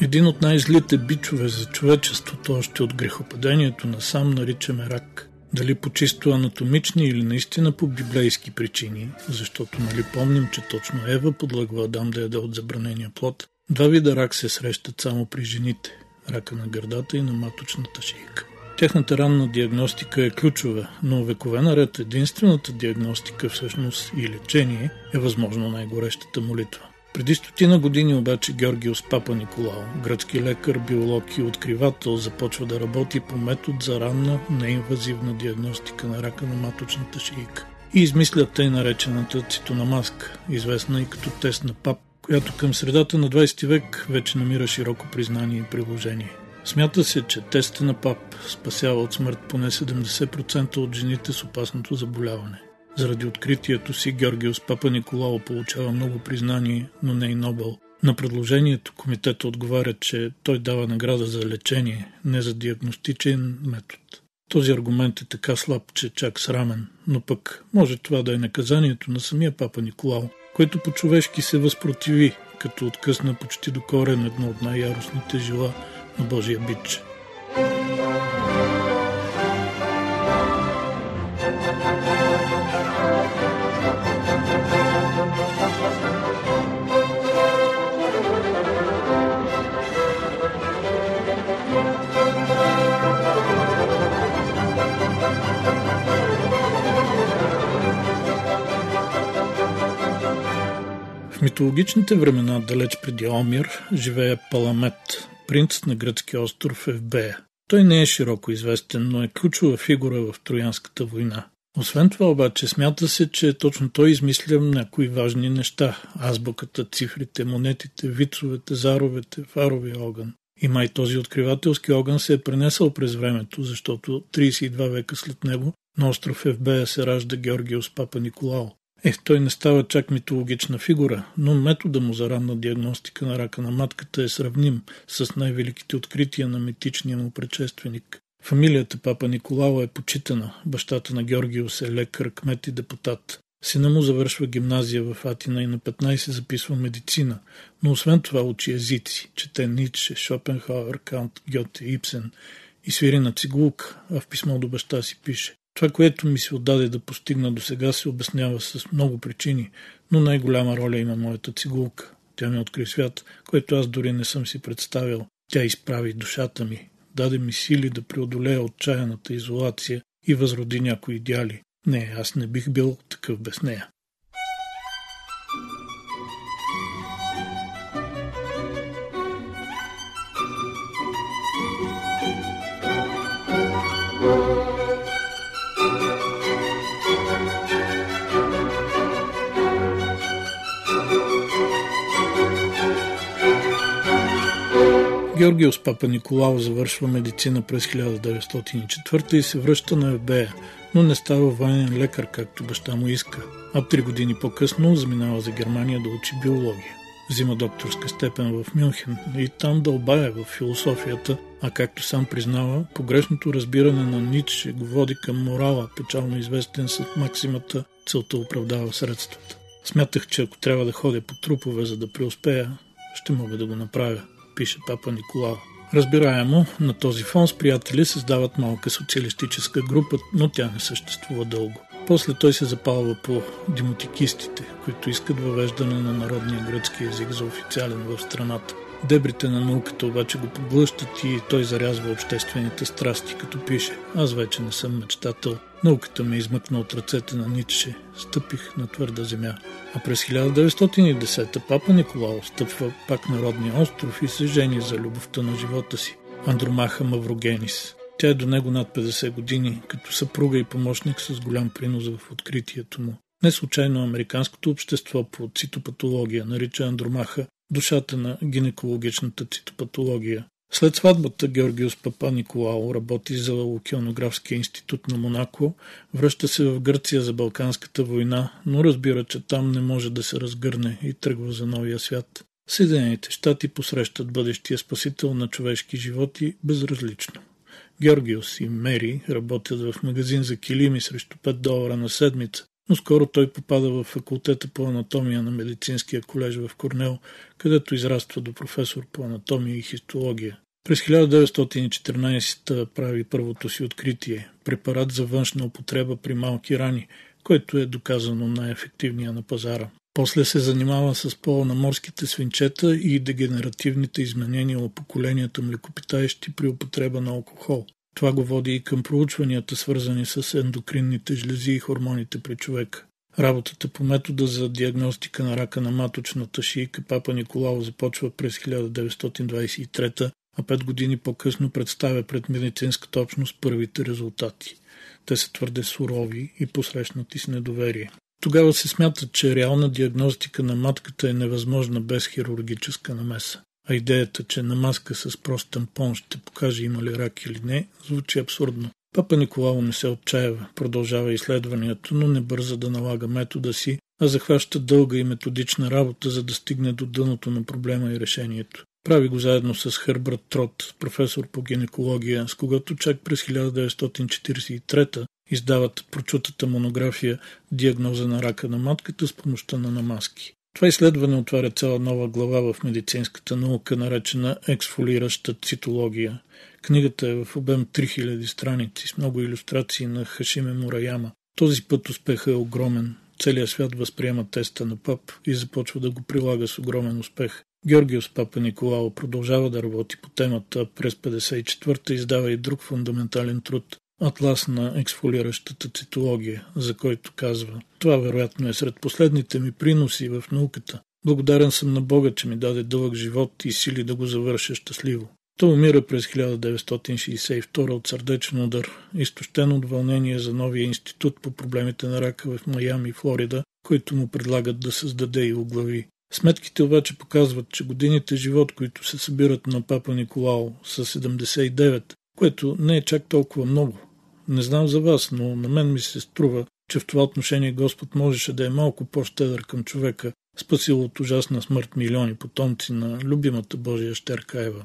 Един от най-злите бичове за човечеството още от грехопадението насам наричаме рак. Дали по чисто анатомични или наистина по библейски причини, защото нали помним, че точно Ева подлъгва Адам да яде от забранения плод. Два вида рак се срещат само при жените – рака на гърдата и на маточната шийка. Тяхната ранна диагностика е ключова, но векове наред единствената диагностика всъщност и лечение е възможно най-горещата молитва. Преди стотина години обаче Георгиос Папа Николао, гръцки лекар, биолог и откривател, започва да работи по метод за ранна неинвазивна диагностика на рака на маточната шийка. И измисля тъй наречената цитономаска, известна и като тест на пап, която към средата на 20 век вече намира широко признание и приложение. Смята се, че теста на ПАП спасява от смърт поне 70% от жените с опасното заболяване. Заради откритието си Георгиос Папа Николао получава много признание, но не и Нобел. На предложението комитета отговаря, че той дава награда за лечение, не за диагностичен метод. Този аргумент е така слаб, че чак срамен, но пък може това да е наказанието на самия папа Николао, който по-човешки се възпротиви, като откъсна почти до корен едно от най-яростните жила на Божия бич. В митологичните времена, далеч преди Омир, живее Паламет, принц на гръцки остров Евбея. Той не е широко известен, но е ключова фигура в Троянската война. Освен това обаче смята се, че точно той измисля някои важни неща. Азбуката, цифрите, монетите, вицовете, заровете, фаровия огън. И май този откривателски огън се е пренесъл през времето, защото 32 века след него на остров Евбея се ражда Георгиос Папа Николао. Ех, той не става чак митологична фигура, но метода му за ранна диагностика на рака на матката е сравним с най-великите открития на митичния му предшественик. Фамилията папа Николао е почитана, бащата на Георгиос е лекар, кмет и депутат. Сина му завършва гимназия в Атина и на 15 записва медицина, но освен това учи езици, чете Ницше, Шопенхауер, Кант, Гьоте, Ипсен и свири на цигулка, а в писмо до баща си пише това, което ми се отдаде да постигна до сега, се обяснява с много причини, но най-голяма роля има моята цигулка. Тя ми откри свят, който аз дори не съм си представил. Тя изправи душата ми, даде ми сили да преодолея отчаяната изолация и възроди някои идеали. Не, аз не бих бил такъв без нея. Георгиос Папа Николао завършва медицина през 1904 и се връща на Ебея, но не става военен лекар, както баща му иска, а три години по-късно заминава за Германия да учи биология. Взима докторска степен в Мюнхен и там дълбая в философията, а както сам признава, погрешното разбиране на Ницше го води към морала, печално известен с максимата «целта оправдава средствата». Смятах, че ако трябва да ходя по трупове, за да преуспея, ще мога да го направя пише папа Николао. Разбираемо, на този фон с приятели създават малка социалистическа група, но тя не съществува дълго. После той се запалва по демотикистите, които искат въвеждане на народния гръцки язик за официален в страната. Дебрите на науката обаче го поглъщат и той зарязва обществените страсти, като пише «Аз вече не съм мечтател. Науката ме измъкна от ръцете на Ницше. Стъпих на твърда земя». А през 1910 папа Николао стъпва пак на родния остров и се жени за любовта на живота си. Андромаха Маврогенис. Тя е до него над 50 години, като съпруга и помощник с голям принос в откритието му. Не случайно американското общество по цитопатология нарича Андромаха душата на гинекологичната цитопатология. След сватбата Георгиус Папа Николао работи за Океанографския институт на Монако, връща се в Гърция за Балканската война, но разбира, че там не може да се разгърне и тръгва за новия свят. Съединените щати посрещат бъдещия спасител на човешки животи безразлично. Георгиус и Мери работят в магазин за килими срещу 5 долара на седмица, но скоро той попада в факултета по анатомия на медицинския колеж в Корнел, където израства до професор по анатомия и хистология. През 1914 прави първото си откритие – препарат за външна употреба при малки рани, който е доказано най-ефективния на пазара. После се занимава с пола на морските свинчета и дегенеративните изменения от поколенията млекопитаещи при употреба на алкохол. Това го води и към проучванията, свързани с ендокринните жлези и хормоните при човека. Работата по метода за диагностика на рака на маточната шийка Папа Николао започва през 1923, а пет години по-късно представя пред медицинската общност първите резултати. Те са твърде сурови и посрещнати с недоверие. Тогава се смята, че реална диагностика на матката е невъзможна без хирургическа намеса. А идеята, че на маска с прост тампон ще покаже има ли рак или не, звучи абсурдно. Папа Николао не се отчаява, продължава изследването, но не бърза да налага метода си, а захваща дълга и методична работа, за да стигне до дъното на проблема и решението. Прави го заедно с Хърбърт Трот, професор по гинекология, с когото чак през 1943 издават прочутата монография «Диагноза на рака на матката» с помощта на намазки. Това изследване отваря цяла нова глава в медицинската наука, наречена ексфолираща цитология. Книгата е в обем 3000 страници с много иллюстрации на Хашиме Мураяма. Този път успехът е огромен. Целият свят възприема теста на ПАП и започва да го прилага с огромен успех. Георгиос Папа Николао продължава да работи по темата. През 54-та издава и друг фундаментален труд Атлас на ексфолиращата цитология, за който казва Това вероятно е сред последните ми приноси в науката. Благодарен съм на Бога, че ми даде дълъг живот и сили да го завърша щастливо. Той умира през 1962 от сърдечен удар, изтощен от вълнение за новия институт по проблемите на рака в Майами, Флорида, който му предлагат да създаде и оглави. Сметките обаче показват, че годините живот, които се събират на папа Николао, са 79, което не е чак толкова много. Не знам за вас, но на мен ми се струва, че в това отношение Господ можеше да е малко по-щедър към човека, спасил от ужасна смърт милиони потомци на любимата Божия щерка Ева.